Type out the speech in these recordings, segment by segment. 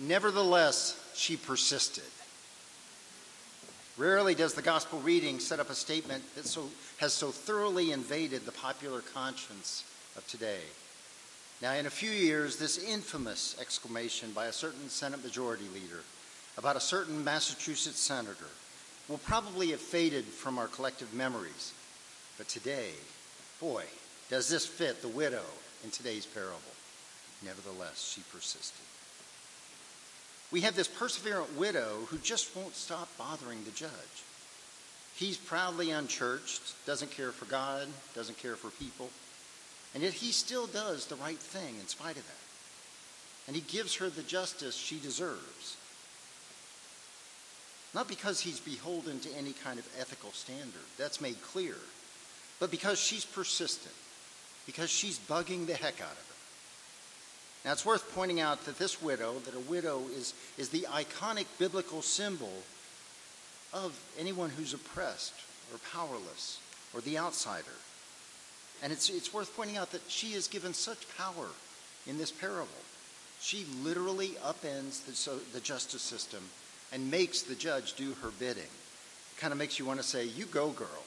Nevertheless, she persisted. Rarely does the gospel reading set up a statement that so, has so thoroughly invaded the popular conscience of today. Now, in a few years, this infamous exclamation by a certain Senate Majority Leader about a certain Massachusetts senator will probably have faded from our collective memories. But today, boy, does this fit the widow in today's parable. Nevertheless, she persisted. We have this perseverant widow who just won't stop bothering the judge. He's proudly unchurched, doesn't care for God, doesn't care for people, and yet he still does the right thing in spite of that. And he gives her the justice she deserves. Not because he's beholden to any kind of ethical standard, that's made clear, but because she's persistent, because she's bugging the heck out of her. Now, it's worth pointing out that this widow, that a widow is, is the iconic biblical symbol of anyone who's oppressed or powerless or the outsider. And it's, it's worth pointing out that she is given such power in this parable. She literally upends the, so, the justice system and makes the judge do her bidding. It kind of makes you want to say, You go, girl.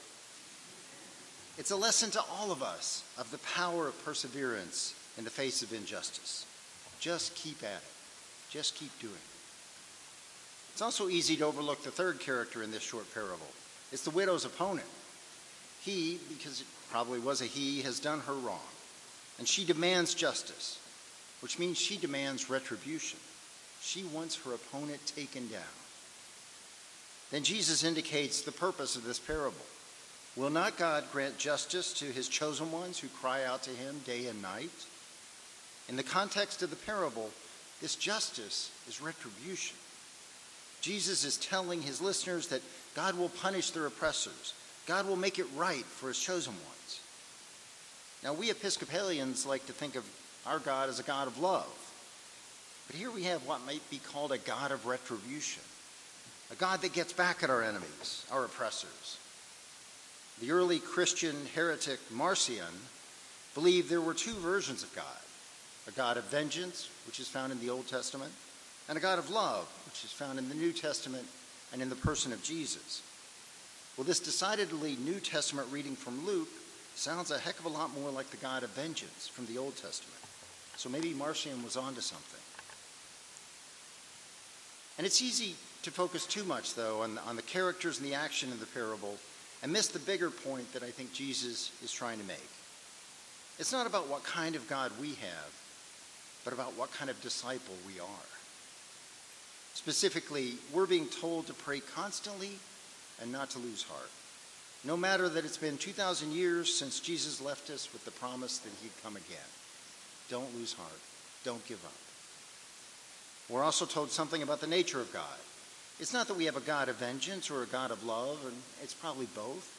It's a lesson to all of us of the power of perseverance in the face of injustice. Just keep at it. Just keep doing it. It's also easy to overlook the third character in this short parable. It's the widow's opponent. He, because it probably was a he, has done her wrong. And she demands justice, which means she demands retribution. She wants her opponent taken down. Then Jesus indicates the purpose of this parable. Will not God grant justice to his chosen ones who cry out to him day and night? In the context of the parable, this justice is retribution. Jesus is telling his listeners that God will punish their oppressors. God will make it right for his chosen ones. Now, we Episcopalians like to think of our God as a God of love. But here we have what might be called a God of retribution, a God that gets back at our enemies, our oppressors. The early Christian heretic Marcion believed there were two versions of God a God of vengeance, which is found in the Old Testament, and a God of love, which is found in the New Testament and in the person of Jesus. Well, this decidedly New Testament reading from Luke sounds a heck of a lot more like the God of vengeance from the Old Testament. So maybe Marcion was onto something. And it's easy to focus too much, though, on, on the characters and the action in the parable and miss the bigger point that I think Jesus is trying to make. It's not about what kind of God we have, but about what kind of disciple we are. Specifically, we're being told to pray constantly and not to lose heart. No matter that it's been 2,000 years since Jesus left us with the promise that he'd come again. Don't lose heart. Don't give up. We're also told something about the nature of God. It's not that we have a God of vengeance or a God of love, and it's probably both,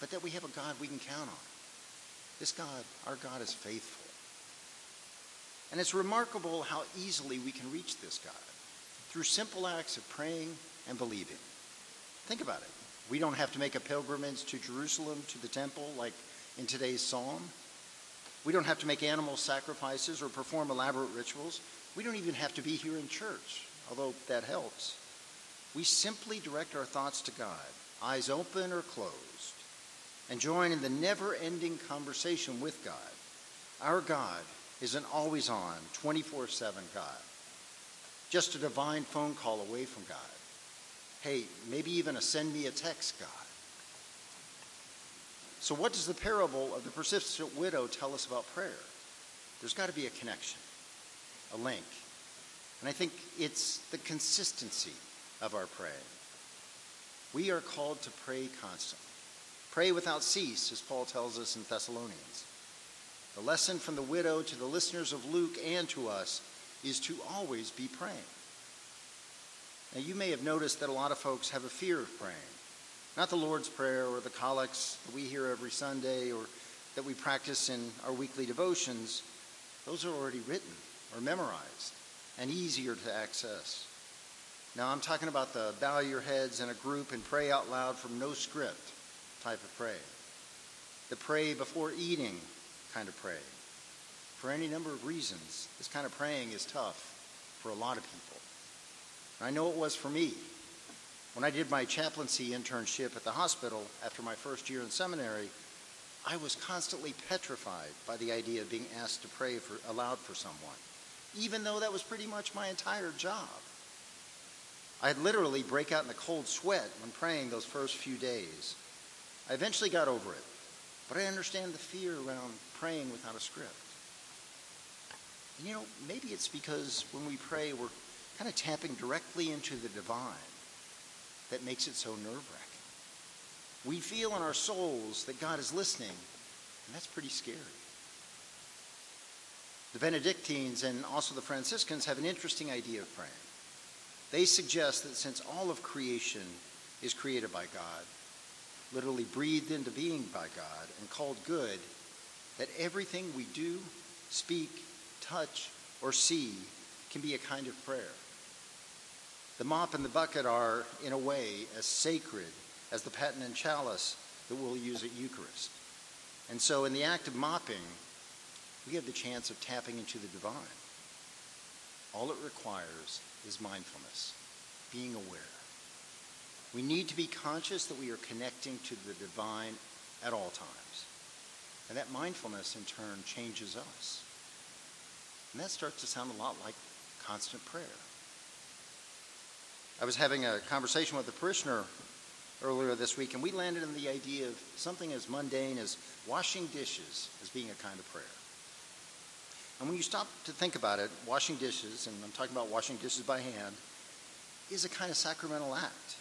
but that we have a God we can count on. This God, our God, is faithful. And it's remarkable how easily we can reach this God through simple acts of praying and believing. Think about it. We don't have to make a pilgrimage to Jerusalem, to the temple, like in today's psalm. We don't have to make animal sacrifices or perform elaborate rituals. We don't even have to be here in church, although that helps. We simply direct our thoughts to God, eyes open or closed, and join in the never ending conversation with God. Our God is an always on, 24 7 God, just a divine phone call away from God. Hey, maybe even a send me a text God. So, what does the parable of the persistent widow tell us about prayer? There's got to be a connection a link. And I think it's the consistency of our praying. We are called to pray constantly. Pray without cease, as Paul tells us in Thessalonians. The lesson from the widow to the listeners of Luke and to us is to always be praying. Now, you may have noticed that a lot of folks have a fear of praying. Not the Lord's Prayer or the collects that we hear every Sunday or that we practice in our weekly devotions. Those are already written or memorized and easier to access. Now, I'm talking about the bow your heads in a group and pray out loud from no script type of praying, the pray before eating kind of praying. For any number of reasons, this kind of praying is tough for a lot of people. And I know it was for me. When I did my chaplaincy internship at the hospital after my first year in seminary, I was constantly petrified by the idea of being asked to pray for, aloud for someone, even though that was pretty much my entire job. I'd literally break out in a cold sweat when praying those first few days. I eventually got over it, but I understand the fear around praying without a script. And you know, maybe it's because when we pray, we're kind of tapping directly into the divine that makes it so nerve wracking. We feel in our souls that God is listening, and that's pretty scary. The Benedictines and also the Franciscans have an interesting idea of praying. They suggest that since all of creation is created by God, literally breathed into being by God, and called good, that everything we do, speak, touch, or see can be a kind of prayer. The mop and the bucket are, in a way, as sacred as the paten and chalice that we'll use at Eucharist. And so, in the act of mopping, we have the chance of tapping into the divine. All it requires is mindfulness, being aware. We need to be conscious that we are connecting to the divine at all times. And that mindfulness, in turn, changes us. And that starts to sound a lot like constant prayer. I was having a conversation with a parishioner earlier this week, and we landed on the idea of something as mundane as washing dishes as being a kind of prayer. And when you stop to think about it, washing dishes, and I'm talking about washing dishes by hand, is a kind of sacramental act.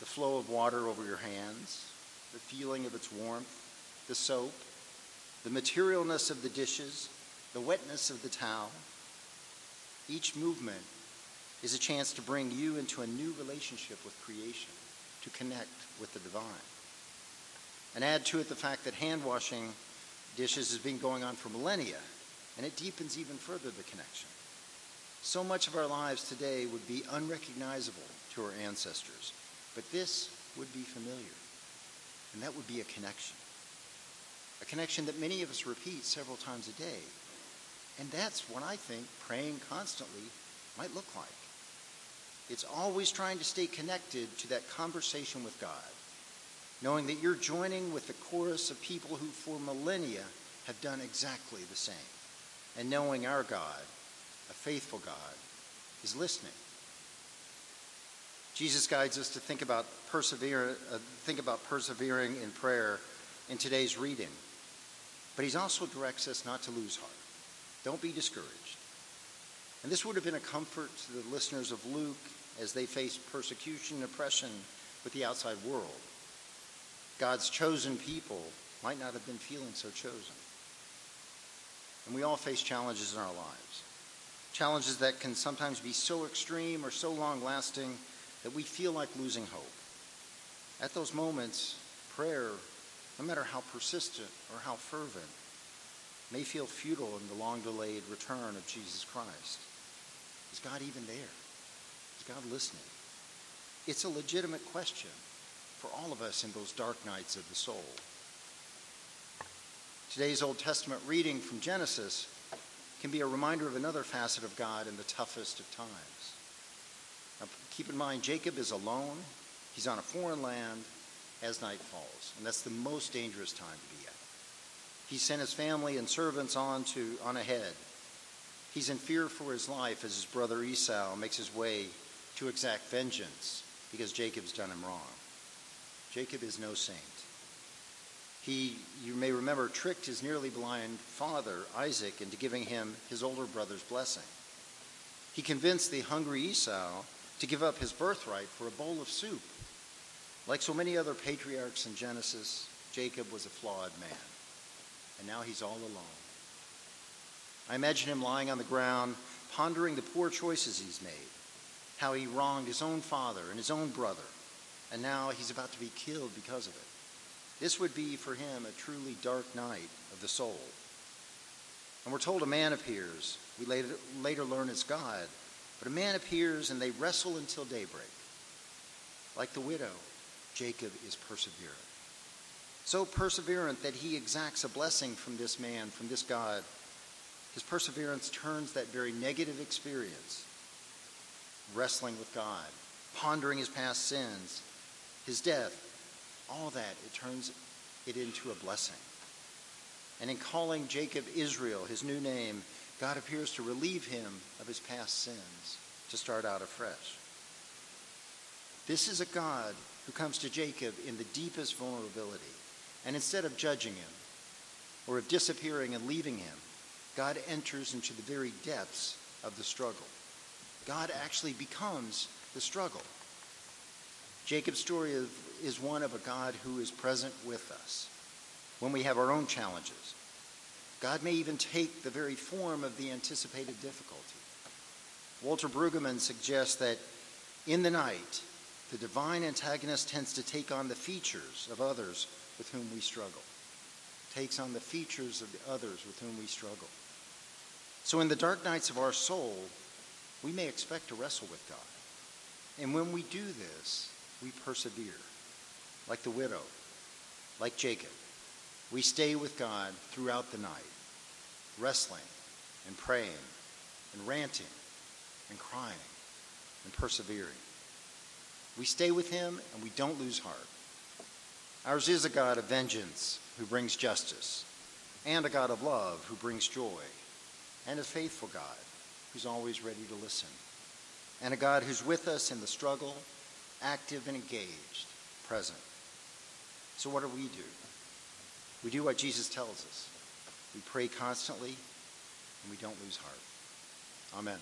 The flow of water over your hands, the feeling of its warmth, the soap, the materialness of the dishes, the wetness of the towel. Each movement is a chance to bring you into a new relationship with creation, to connect with the divine. And add to it the fact that hand washing dishes has been going on for millennia and it deepens even further the connection. So much of our lives today would be unrecognizable to our ancestors, but this would be familiar, and that would be a connection. A connection that many of us repeat several times a day. And that's what I think praying constantly might look like. It's always trying to stay connected to that conversation with God, knowing that you're joining with the chorus of people who for millennia have done exactly the same and knowing our God, a faithful God, is listening. Jesus guides us to think about, persevere, uh, think about persevering in prayer in today's reading. But he also directs us not to lose heart. Don't be discouraged. And this would have been a comfort to the listeners of Luke as they faced persecution and oppression with the outside world. God's chosen people might not have been feeling so chosen. And we all face challenges in our lives. Challenges that can sometimes be so extreme or so long lasting that we feel like losing hope. At those moments, prayer, no matter how persistent or how fervent, may feel futile in the long delayed return of Jesus Christ. Is God even there? Is God listening? It's a legitimate question for all of us in those dark nights of the soul. Today's Old Testament reading from Genesis can be a reminder of another facet of God in the toughest of times. Keep in mind, Jacob is alone. He's on a foreign land as night falls, and that's the most dangerous time to be at. He sent his family and servants on to on ahead. He's in fear for his life as his brother Esau makes his way to exact vengeance because Jacob's done him wrong. Jacob is no saint. He, you may remember, tricked his nearly blind father, Isaac, into giving him his older brother's blessing. He convinced the hungry Esau to give up his birthright for a bowl of soup. Like so many other patriarchs in Genesis, Jacob was a flawed man. And now he's all alone. I imagine him lying on the ground, pondering the poor choices he's made, how he wronged his own father and his own brother, and now he's about to be killed because of it. This would be for him a truly dark night of the soul. And we're told a man appears. We later, later learn it's God. But a man appears and they wrestle until daybreak. Like the widow, Jacob is perseverant. So perseverant that he exacts a blessing from this man, from this God. His perseverance turns that very negative experience wrestling with God, pondering his past sins, his death, all that, it turns it into a blessing. And in calling Jacob Israel, his new name, God appears to relieve him of his past sins, to start out afresh. This is a God who comes to Jacob in the deepest vulnerability. And instead of judging him or of disappearing and leaving him, God enters into the very depths of the struggle. God actually becomes the struggle. Jacob's story is one of a God who is present with us when we have our own challenges. God may even take the very form of the anticipated difficulty. Walter Brueggemann suggests that in the night, the divine antagonist tends to take on the features of others with whom we struggle, takes on the features of the others with whom we struggle. So in the dark nights of our soul, we may expect to wrestle with God. And when we do this, we persevere, like the widow, like Jacob. We stay with God throughout the night, wrestling and praying and ranting and crying and persevering. We stay with him and we don't lose heart. Ours is a God of vengeance who brings justice, and a God of love who brings joy, and a faithful God who's always ready to listen, and a God who's with us in the struggle, active and engaged, present. So, what do we do? We do what Jesus tells us. We pray constantly, and we don't lose heart. Amen.